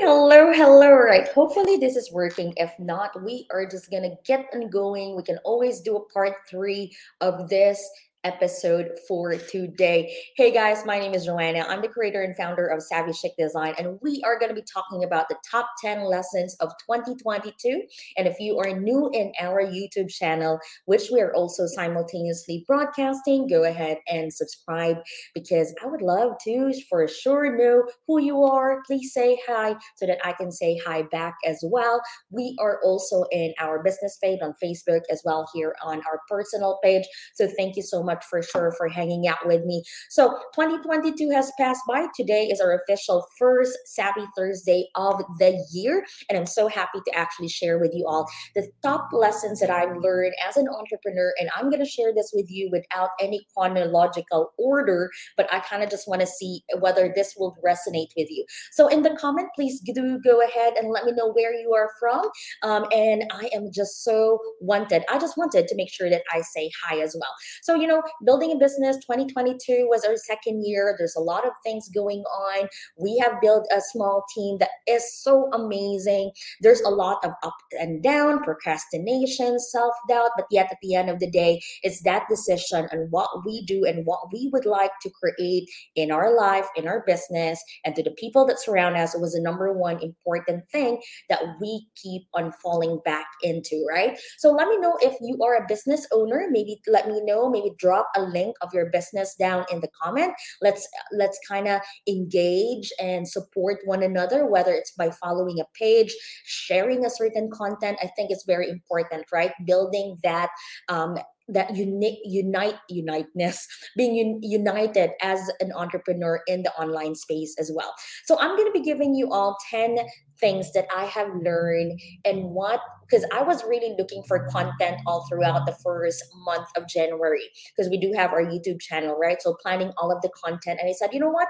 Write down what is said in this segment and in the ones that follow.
hello, hello. Right. Hopefully this is working. If not, we are just gonna get on going. We can always do a part three of this episode for today. Hey guys, my name is Joanna. I'm the creator and founder of Savvy Chic Design, and we are going to be talking about the top 10 lessons of 2022. And if you are new in our YouTube channel, which we are also simultaneously broadcasting, go ahead and subscribe because I would love to for sure know who you are. Please say hi so that I can say hi back as well. We are also in our business page on Facebook as well here on our personal page. So thank you so much much for sure for hanging out with me. So 2022 has passed by. Today is our official first Savvy Thursday of the year. And I'm so happy to actually share with you all the top lessons that I've learned as an entrepreneur. And I'm going to share this with you without any chronological order, but I kind of just want to see whether this will resonate with you. So in the comment, please do go ahead and let me know where you are from. Um, and I am just so wanted. I just wanted to make sure that I say hi as well. So, you know, building a business 2022 was our second year. There's a lot of things going on. We have built a small team that is so amazing. There's a lot of up and down, procrastination, self doubt, but yet at the end of the day, it's that decision and what we do and what we would like to create in our life, in our business, and to the people that surround us was the number one important thing that we keep on falling back into, right? So let me know if you are a business owner. Maybe let me know, maybe drop drop a link of your business down in the comment. Let's let's kind of engage and support one another whether it's by following a page sharing a certain content. I think it's very important right? Building that um, that uni- unite uniteness being un- united as an entrepreneur in the online space as well. So i'm going to be giving you all 10 things that i have learned and what because i was really looking for content all throughout the first month of january because we do have our youtube channel right so planning all of the content and i said you know what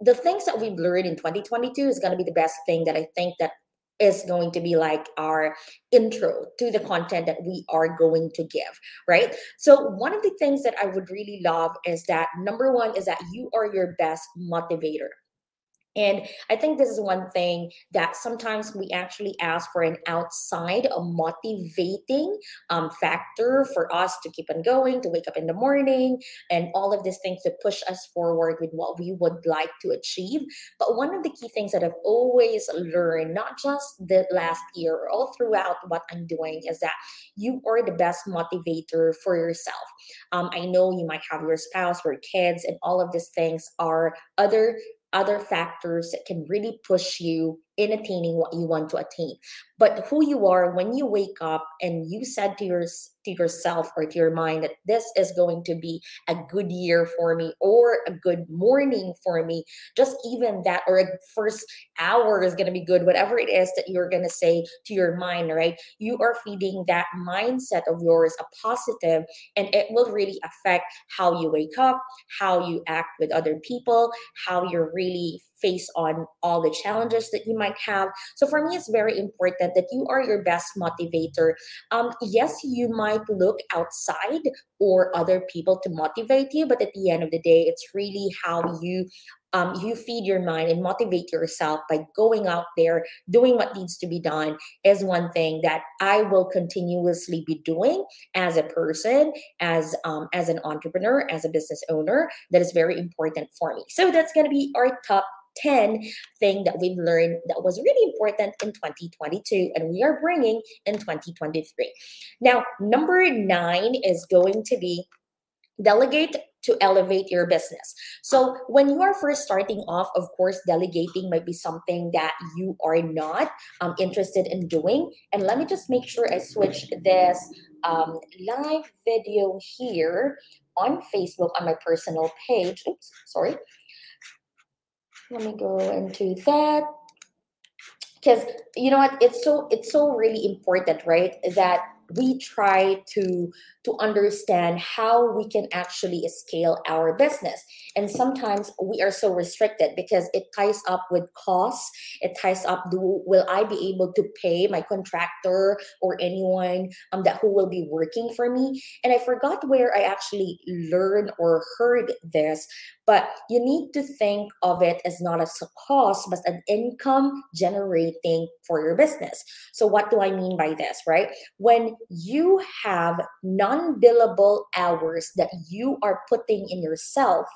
the things that we've learned in 2022 is going to be the best thing that i think that is going to be like our intro to the content that we are going to give, right? So, one of the things that I would really love is that number one is that you are your best motivator. And I think this is one thing that sometimes we actually ask for an outside, a motivating um, factor for us to keep on going, to wake up in the morning, and all of these things to push us forward with what we would like to achieve. But one of the key things that I've always learned, not just the last year, all throughout what I'm doing, is that you are the best motivator for yourself. Um, I know you might have your spouse, your kids, and all of these things are other other factors that can really push you in attaining what you want to attain. But who you are when you wake up and you said to your to yourself or to your mind that this is going to be a good year for me or a good morning for me just even that or a first hour is going to be good whatever it is that you're going to say to your mind right? You are feeding that mindset of yours a positive and it will really affect how you wake up how you act with other people how you're really face on all the challenges that you might have. So for me, it's very important that you are your best motivator. Um, yes, you might look outside or other people to motivate you, but at the end of the day, it's really how you um, you feed your mind and motivate yourself by going out there doing what needs to be done is one thing that i will continuously be doing as a person as um, as an entrepreneur as a business owner that is very important for me so that's going to be our top 10 thing that we've learned that was really important in 2022 and we are bringing in 2023. Now, number nine is going to be delegate to elevate your business. So, when you are first starting off, of course, delegating might be something that you are not um, interested in doing. And let me just make sure I switch this um, live video here on Facebook on my personal page. Oops, sorry let me go into that. Because you know what it's so it's so really important right that we try to to understand how we can actually scale our business. And sometimes we are so restricted because it ties up with costs. It ties up do will i be able to pay my contractor or anyone um, that who will be working for me? And i forgot where i actually learned or heard this but you need to think of it as not as a cost but an income generating for your business. So what do i mean by this right? When you have non-billable hours that you are putting in yourself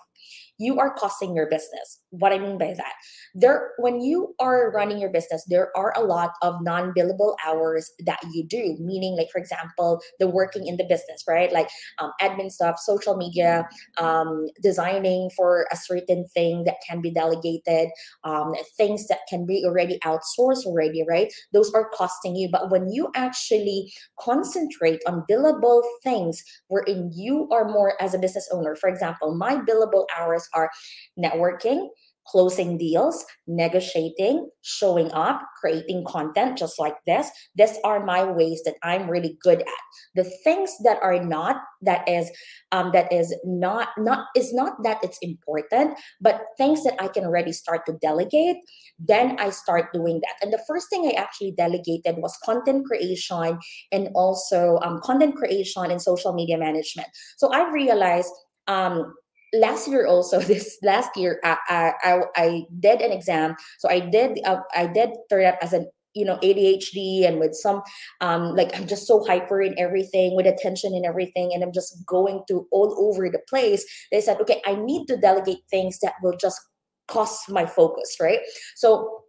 you are costing your business. What I mean by that, there when you are running your business, there are a lot of non-billable hours that you do. Meaning, like for example, the working in the business, right? Like um, admin stuff, social media, um, designing for a certain thing that can be delegated, um, things that can be already outsourced already, right? Those are costing you. But when you actually concentrate on billable things, wherein you are more as a business owner, for example, my billable hours are networking, closing deals, negotiating, showing up, creating content just like this. These are my ways that I'm really good at. The things that are not that is um, that is not not is not that it's important, but things that I can already start to delegate. Then I start doing that. And the first thing I actually delegated was content creation and also um, content creation and social media management. So I realized um, last year also this last year I, I i did an exam. So i did uh, i did turn up as an you know adhd and with some um like i'm just so hyper in everything with attention and everything and i'm just going to all over the place. They said okay i need to delegate things that will just cost my focus right? So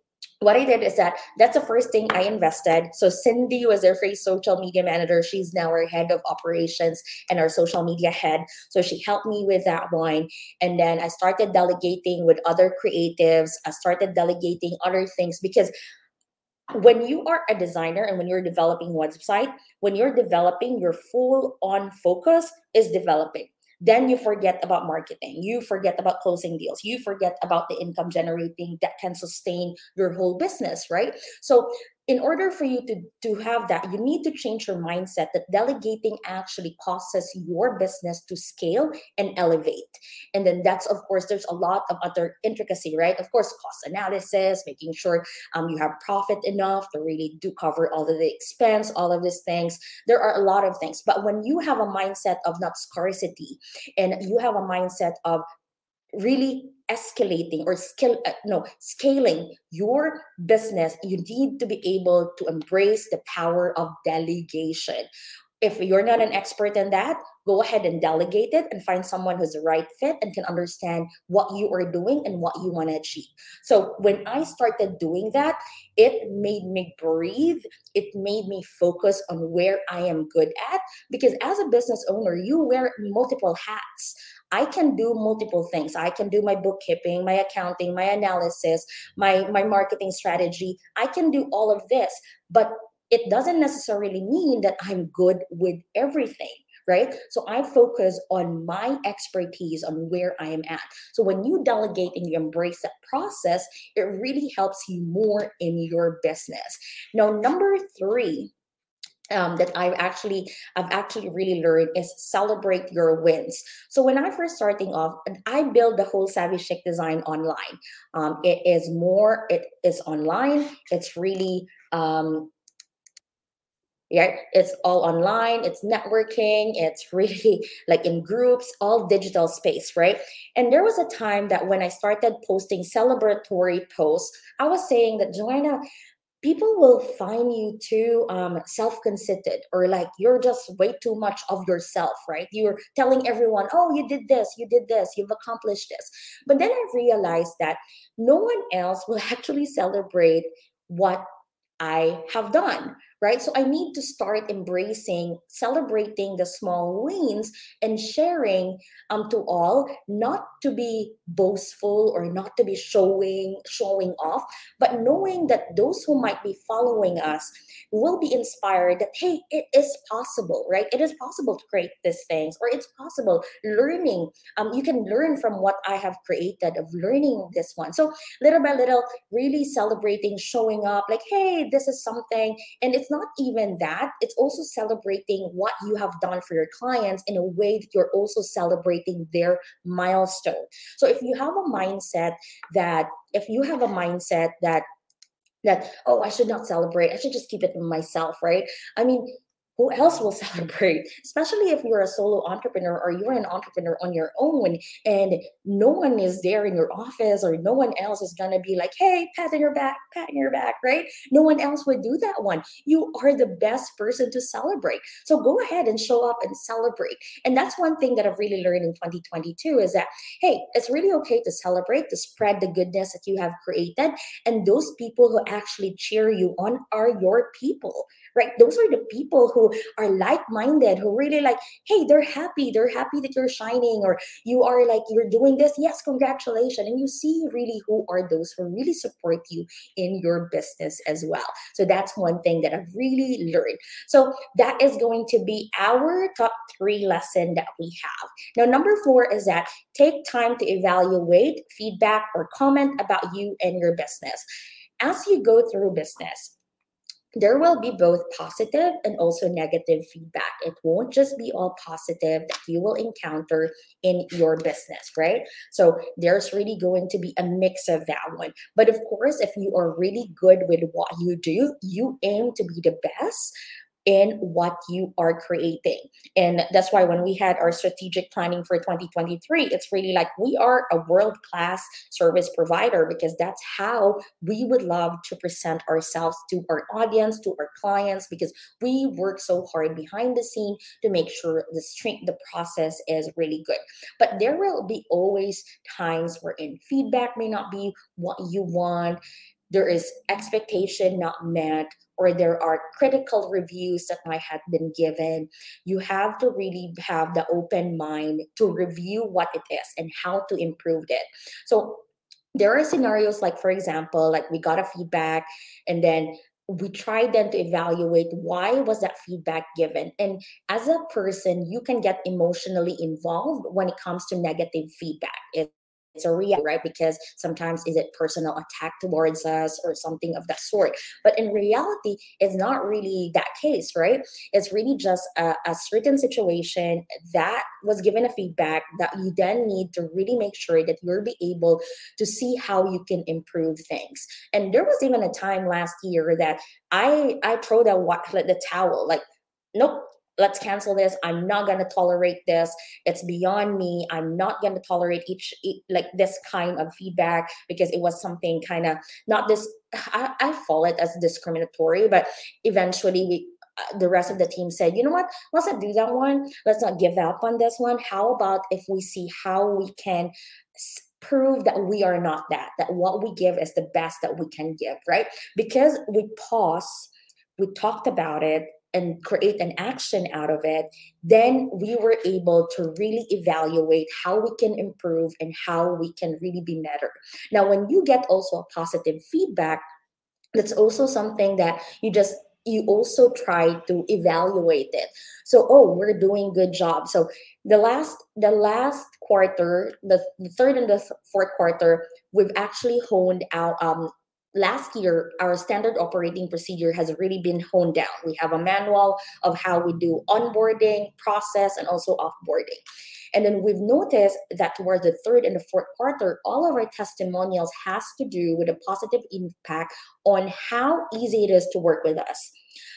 what I did is that that's the first thing I invested. So Cindy was their free social media manager. She's now our head of operations and our social media head. So she helped me with that one. And then I started delegating with other creatives. I started delegating other things because when you are a designer and when you're developing website, when you're developing, your full on focus is developing then you forget about marketing. You forget about closing deals. You forget about the income generating that can sustain your whole business right? So in order for you to, to have that, you need to change your mindset that delegating actually causes your business to scale and elevate. And then that's, of course, there's a lot of other intricacy, right? Of course, cost analysis, making sure um, you have profit enough to really do cover all of the expense, all of these things. There are a lot of things. But when you have a mindset of not scarcity and you have a mindset of really escalating or scale uh, no scaling your business you need to be able to embrace the power of delegation. If you're not an expert in that go ahead and delegate it and find someone who's the right fit and can understand what you are doing and what you want to achieve. So when i started doing that it made me breathe. It made me focus on where i am good at because as a business owner you wear multiple hats I can do multiple things. I can do my bookkeeping, my accounting, my analysis, my my marketing strategy. I can do all of this, but it doesn't necessarily mean that I'm good with everything right? So I focus on my expertise on where I am at. So when you delegate and you embrace that process, it really helps you more in your business. Now, number three, um, that I've actually I've actually really learned is celebrate your wins. So when I first starting off, I built the whole Savvy Chic design online. Um, it is more. It is online. It's really um, yeah it's all online it's networking it's really like in groups all digital space right and there was a time that when i started posting celebratory posts i was saying that joanna people will find you too um, self-conceited or like you're just way too much of yourself right? You're telling everyone oh you did this you did this you've accomplished this. But then i realized that no one else will actually celebrate what i have done right? So I need to start embracing, celebrating the small wins and sharing um, to all, not to be boastful or not to be showing, showing off, but knowing that those who might be following us will be inspired that, hey, it is possible, right? It is possible to create these things, or it's possible learning. Um, you can learn from what I have created of learning this one. So little by little, really celebrating, showing up, like, hey, this is something, and it's not even that, it's also celebrating what you have done for your clients in a way that you're also celebrating their milestone. So if you have a mindset that, if you have a mindset that, that, oh, I should not celebrate, I should just keep it to myself, right? I mean, who else will celebrate? Especially if you're a solo entrepreneur or you're an entrepreneur on your own and no one is there in your office or no one else is gonna be like hey pat on your back pat on your back right? No one else would do that one. You are the best person to celebrate. So go ahead and show up and celebrate. And that's one thing that i've really learned in 2022 is that hey it's really okay to celebrate to spread the goodness that you have created. And those people who actually cheer you on are your people right? Those are the people who are like-minded, who really like, hey, they're happy. They're happy that you're shining or you are like, you're doing this. Yes, congratulations. And you see really who are those who really support you in your business as well. So that's one thing that I've really learned. So that is going to be our top three lesson that we have. Now, number four is that take time to evaluate feedback or comment about you and your business. As you go through business, there will be both positive and also negative feedback. It won't just be all positive that you will encounter in your business, right? So there's really going to be a mix of that one. But of course, if you are really good with what you do, you aim to be the best in what you are creating. And that's why when we had our strategic planning for 2023, it's really like we are a world class service provider because that's how we would love to present ourselves to our audience, to our clients, because we work so hard behind the scene to make sure the stream, the process is really good. But there will be always times wherein feedback may not be what you want there is expectation not met or there are critical reviews that might have been given you have to really have the open mind to review what it is and how to improve it. So there are scenarios like for example like we got a feedback and then we try then to evaluate why was that feedback given. And as a person you can get emotionally involved when it comes to negative feedback it's a real right? Because sometimes is it personal attack towards us or something of that sort. But in reality it's not really that case right? It's really just a, a certain situation that was given a feedback that you then need to really make sure that you'll be able to see how you can improve things. And there was even a time last year that i i threw the what the towel like nope let's cancel this i'm not going to tolerate this it's beyond me i'm not going to tolerate each like this kind of feedback because it was something kind of not this I, I fall it as discriminatory but eventually we uh, the rest of the team said, you know what, let's not do that one. Let's not give up on this one. How about if we see how we can prove that we are not that, that what we give is the best that we can give, right? Because we pause, we talked about it, and create an action out of it, then we were able to really evaluate how we can improve and how we can really be better. Now, when you get also a positive feedback, that's also something that you just you also try to evaluate it so oh we're doing good job so the last the last quarter the, the third and the fourth quarter we've actually honed out um last year our standard operating procedure has really been honed down. We have a manual of how we do onboarding process and also offboarding. And then we've noticed that towards the third and the fourth quarter all of our testimonials has to do with a positive impact on how easy it is to work with us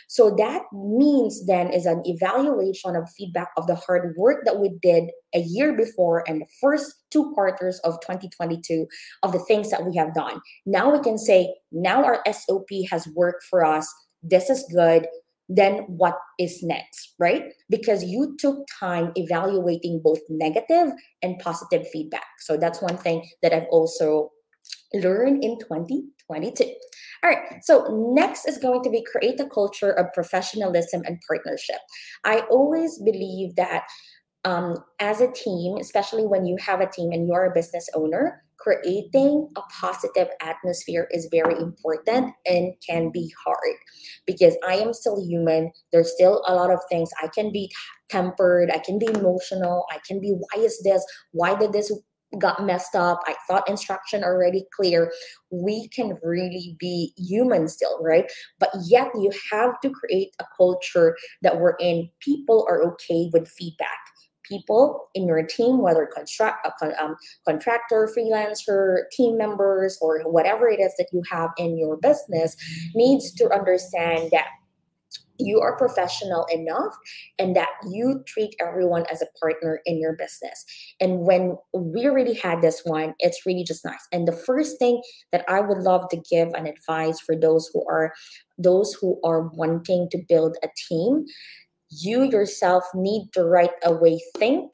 so that means then is an evaluation of feedback of the hard work that we did a year before and the first two quarters of 2022 of the things that we have done. Now we can say, now our SOP has worked for us. This is good. Then what is next, right? Because you took time evaluating both negative and positive feedback. So that's one thing that I've also learned in 2022. All right, so next is going to be create a culture of professionalism and partnership. I always believe that um, as a team, especially when you have a team and you're a business owner, creating a positive atmosphere is very important and can be hard because I am still human. There's still a lot of things I can be tempered, I can be emotional, I can be, why is this? Why did this got messed up. I thought instruction already clear. We can really be human still, right? But yet you have to create a culture that we're in. People are okay with feedback. People in your team, whether construct, uh, um, contractor, freelancer, team members, or whatever it is that you have in your business, needs to understand that you are professional enough and that you treat everyone as a partner in your business. And when we really had this one, it's really just nice. And the first thing that I would love to give an advice for those who are those who are wanting to build a team, you yourself need to right away think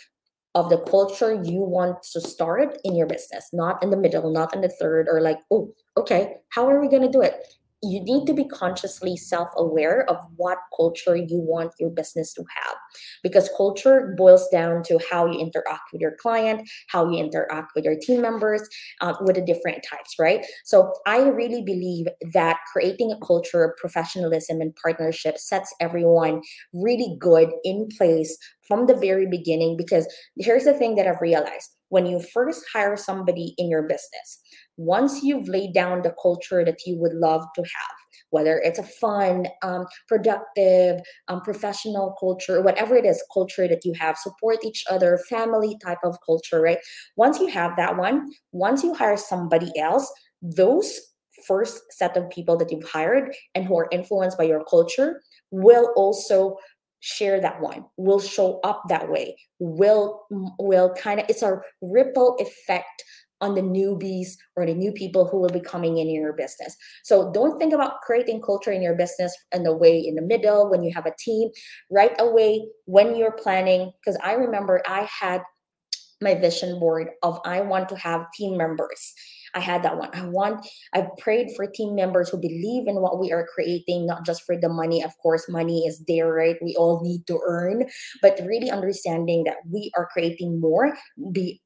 of the culture you want to start in your business, not in the middle, not in the third, or like, oh, okay, how are we going to do it? You need to be consciously self aware of what culture you want your business to have. Because culture boils down to how you interact with your client, how you interact with your team members, uh, with the different types, right? So I really believe that creating a culture of professionalism and partnership sets everyone really good in place from the very beginning. Because here's the thing that I've realized. When you first hire somebody in your business, once you've laid down the culture that you would love to have, whether it's a fun, um, productive, um, professional culture, whatever it is, culture that you have, support each other, family type of culture, right? Once you have that one, once you hire somebody else, those first set of people that you've hired and who are influenced by your culture will also share that one will show up that way will will kind of it's a ripple effect on the newbies or the new people who will be coming in your business. So don't think about creating culture in your business in the way in the middle when you have a team. Right away when you're planning, because I remember I had my vision board of I want to have team members I had that one. I want, I prayed for team members who believe in what we are creating, not just for the money. Of course, money is there, right? We all need to earn, but really understanding that we are creating more be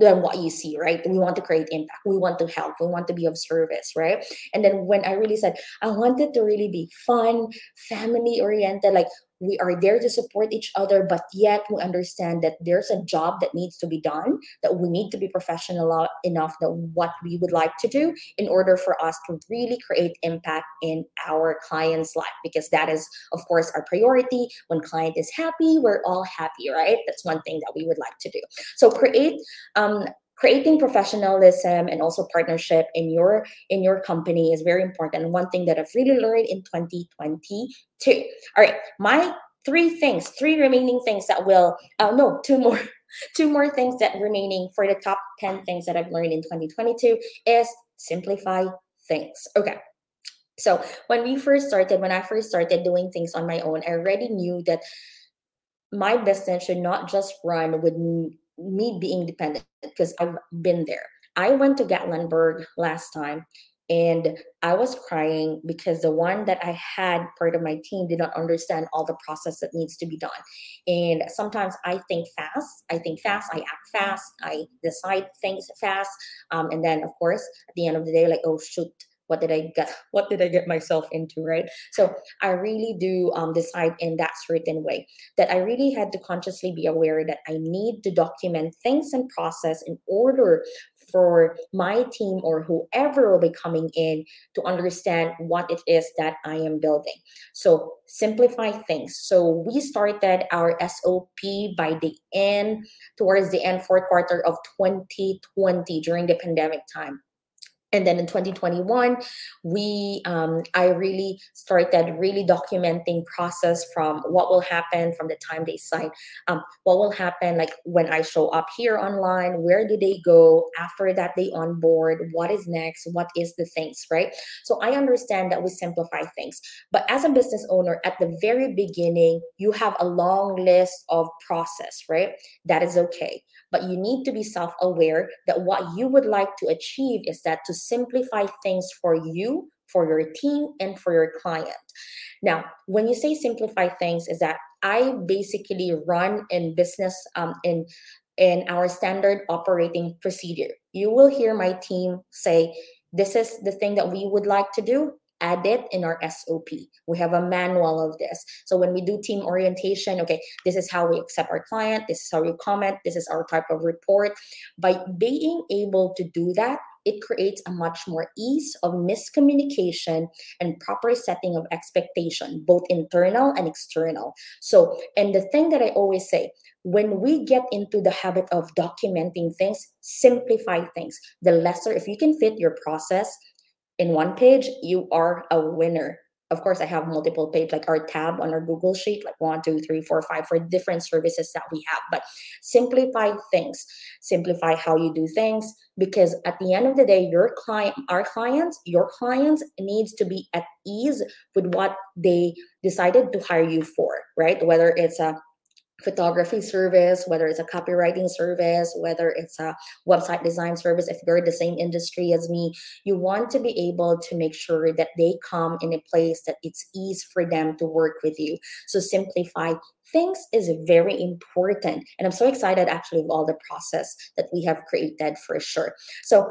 than what you see, right? We want to create impact. We want to help. We want to be of service, right? And then when I really said, I wanted to really be fun, family oriented, like we are there to support each other but yet we understand that there's a job that needs to be done that we need to be professional enough that what we would like to do in order for us to really create impact in our client's life because that is of course our priority. When client is happy we're all happy right? That's one thing that we would like to do. So create um, creating professionalism and also partnership in your in your company is very important. One thing that i've really learned in 2022 all right my three things three remaining things that will oh no two more two more things that remaining for the top 10 things that i've learned in 2022 is simplify things. Okay so when we first started when i first started doing things on my own i already knew that my business should not just run with me being dependent because I've been there. I went to Gatlinburg last time and I was crying because the one that I had part of my team did not understand all the process that needs to be done. And sometimes I think fast, I think fast, I act fast, I decide things fast. Um, and then, of course, at the end of the day, like, oh, shoot, what did i get what did i get myself into right so i really do um, decide in that certain way that i really had to consciously be aware that i need to document things and process in order for my team or whoever will be coming in to understand what it is that I am building. So simplify things. So we started our SOP by the end, towards the end, fourth quarter of 2020 during the pandemic time and then in 2021 we um, i really started really documenting process from what will happen from the time they sign um, what will happen like when i show up here online where do they go after that they onboard what is next what is the things right? So i understand that we simplify things. But as a business owner at the very beginning you have a long list of process right? That is okay. But you need to be self-aware that what you would like to achieve is that to simplify things for you, for your team, and for your client. Now, when you say simplify things, is that I basically run in business um, in in our standard operating procedure. You will hear my team say, "This is the thing that we would like to do add it in our SOP. We have a manual of this. So when we do team orientation, okay, this is how we accept our client, this is how we comment, this is our type of report. By being able to do that, it creates a much more ease of miscommunication and proper setting of expectation, both internal and external. So, and the thing that I always say, when we get into the habit of documenting things, simplify things. The lesser, if you can fit your process in one page, you are a winner. Of course i have multiple page like our tab on our google sheet like one two three four five for different services that we have. But simplify things. Simplify how you do things because at the end of the day your client our clients your clients needs to be at ease with what they decided to hire you for right? Whether it's a photography service, whether it's a copywriting service, whether it's a website design service, if you're in the same industry as me, you want to be able to make sure that they come in a place that it's easy for them to work with you. So simplify things is very important. And I'm so excited actually of all the process that we have created for sure. So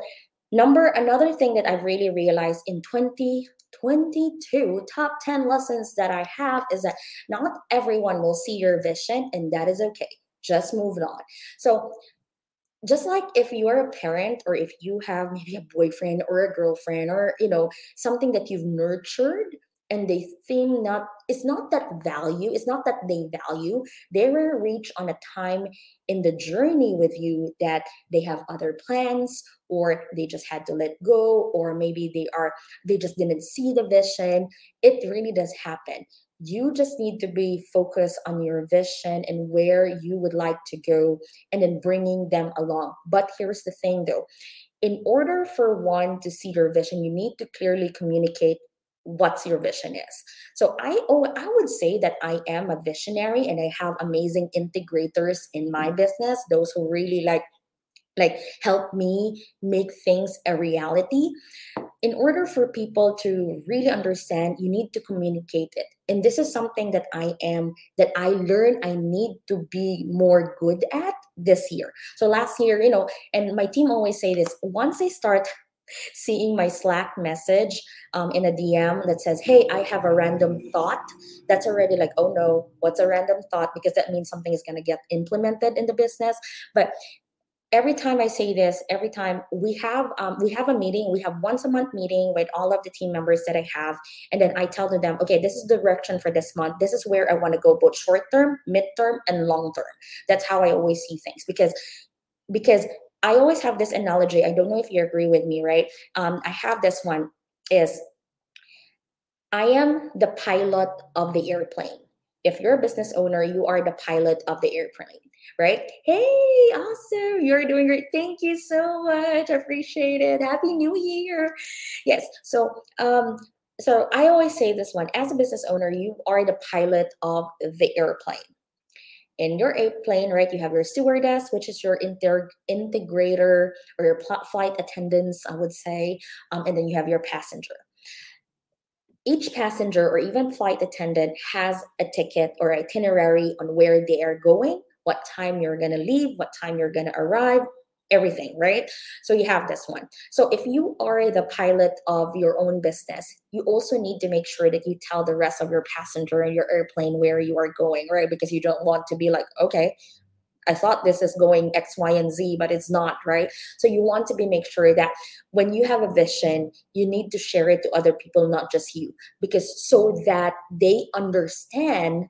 number another thing that I've really realized in 20 22 top 10 lessons that I have is that not everyone will see your vision, and that is okay. Just move on. So, just like if you are a parent or if you have maybe a boyfriend or a girlfriend or you know something that you've nurtured and they seem not it's not that value it's not that they value. They will reach on a time in the journey with you that they have other plans or they just had to let go or maybe they are they just didn't see the vision. It really does happen. You just need to be focused on your vision and where you would like to go and then bringing them along. But here's the thing though. In order for one to see your vision you need to clearly communicate what's your vision is. So i oh i would say that i am a visionary and i have amazing integrators in my mm-hmm. business those who really like like help me make things a reality. In order for people to really understand you need to communicate it. And this is something that i am that i learned i need to be more good at this year. So last year you know and my team always say this once they start seeing my Slack message um, in a DM that says, Hey, I have a random thought, that's already like, oh no, what's a random thought? Because that means something is going to get implemented in the business. But every time I say this, every time we have um, we have a meeting, we have once a month meeting with all of the team members that I have, and then I tell them, okay, this is the direction for this month. This is where I want to go, both short term, mid term, and long term. That's how I always see things because because I always have this analogy. I don't know if you agree with me, right? Um, I have this one is I am the pilot of the airplane. If you're a business owner, you are the pilot of the airplane, right? Hey, awesome. You're doing great. Thank you so much. I appreciate it. Happy New Year. Yes. So, um, so I always say this one as a business owner, you are the pilot of the airplane in your airplane, right, you have your stewardess, which is your inter- integrator or your flight attendants, I would say, um, and then you have your passenger. Each passenger or even flight attendant has a ticket or itinerary on where they are going, what time you're going to leave, what time you're going to arrive, everything, right? So you have this one. So if you are the pilot of your own business, you also need to make sure that you tell the rest of your passenger in your airplane where you are going, right? Because you don't want to be like, okay, I thought this is going X, Y, and Z, but it's not, right? So you want to be make sure that when you have a vision, you need to share it to other people, not just you, because so that they understand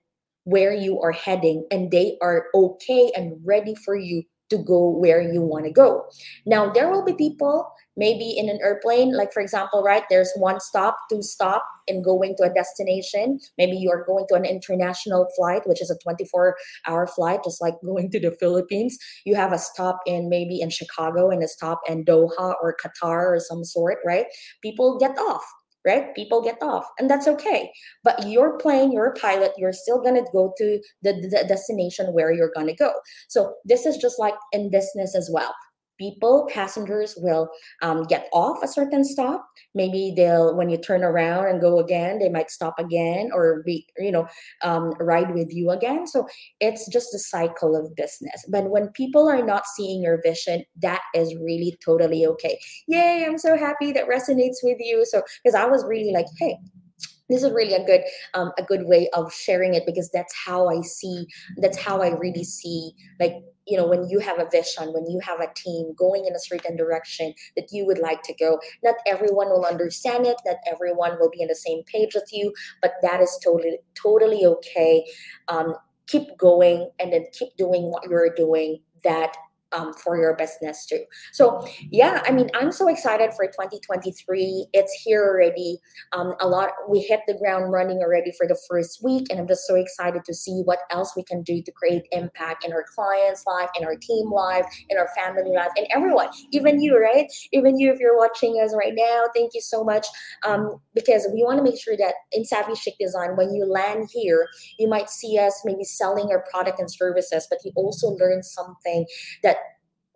where you are heading and they are okay and ready for you to go where you want to go. Now, there will be people maybe in an airplane, like for example, right, there's one stop, two stop in going to a destination. Maybe you are going to an international flight, which is a 24 hour flight, just like going to the Philippines. You have a stop in maybe in Chicago and a stop in Doha or Qatar or some sort, right? People get off right? People get off, and that's okay. But you're playing, you're a pilot, you're still gonna go to the, the destination where you're gonna go. So this is just like in business as well people passengers will um, get off a certain stop. Maybe they'll when you turn around and go again they might stop again or be you know um, ride with you again. So it's just a cycle of business. But when people are not seeing your vision that is really totally okay. Yay i'm so happy that resonates with you. So because i was really like hey this is really a good um, a good way of sharing it because that's how i see that's how i really see like you know when you have a vision when you have a team going in a certain direction that you would like to go. Not everyone will understand it not everyone will be on the same page with you but that is totally totally okay. Um, keep going and then keep doing what you're doing that um, for your business too. So yeah, I mean, I'm so excited for 2023. It's here already. Um, a lot we hit the ground running already for the first week, and I'm just so excited to see what else we can do to create impact in our clients' life, in our team life, in our family life, and everyone, even you, right? Even you, if you're watching us right now, thank you so much. Um, because we want to make sure that in Savvy Chic Design, when you land here, you might see us maybe selling our product and services, but you also learn something that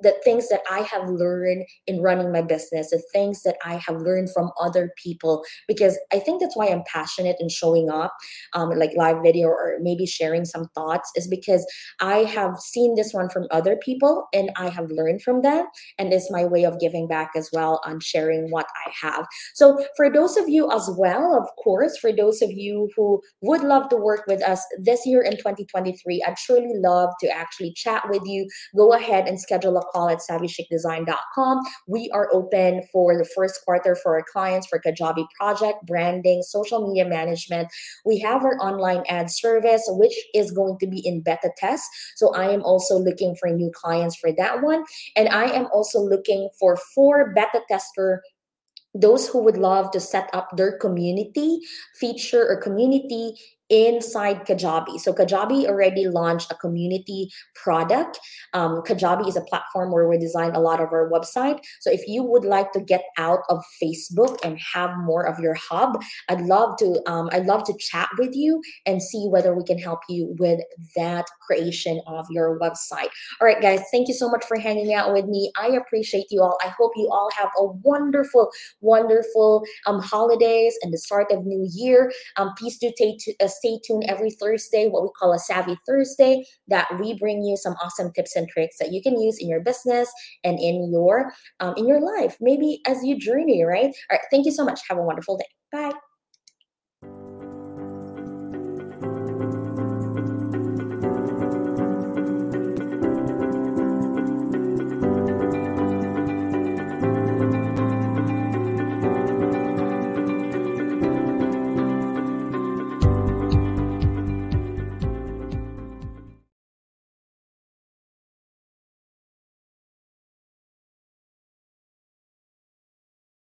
the things that I have learned in running my business, the things that I have learned from other people, because I think that's why I'm passionate in showing up, um, like live video or maybe sharing some thoughts, is because I have seen this one from other people and I have learned from them. And it's my way of giving back as well on sharing what I have. So, for those of you as well, of course, for those of you who would love to work with us this year in 2023, I'd surely love to actually chat with you. Go ahead and schedule a call at savvychicdesign.com. We are open for the first quarter for our clients for Kajabi project, branding, social media management. We have our online ad service, which is going to be in beta test. So I am also looking for new clients for that one. And I am also looking for four beta tester those who would love to set up their community feature or community inside Kajabi. So Kajabi already launched a community product. Um, Kajabi is a platform where we design a lot of our website. So if you would like to get out of Facebook and have more of your hub, I'd love to um, I'd love to chat with you and see whether we can help you with that creation of your website. All right, guys, thank you so much for hanging out with me. I appreciate you all. I hope you all have a wonderful, wonderful um, holidays and the start of new year. Um, please do take to, uh, stay tuned every Thursday, what we call a Savvy Thursday, that we bring you some awesome tips and tricks that you can use in your business and in your um, in your life, maybe as you journey, right? All right, thank you so much. Have a wonderful day. Bye.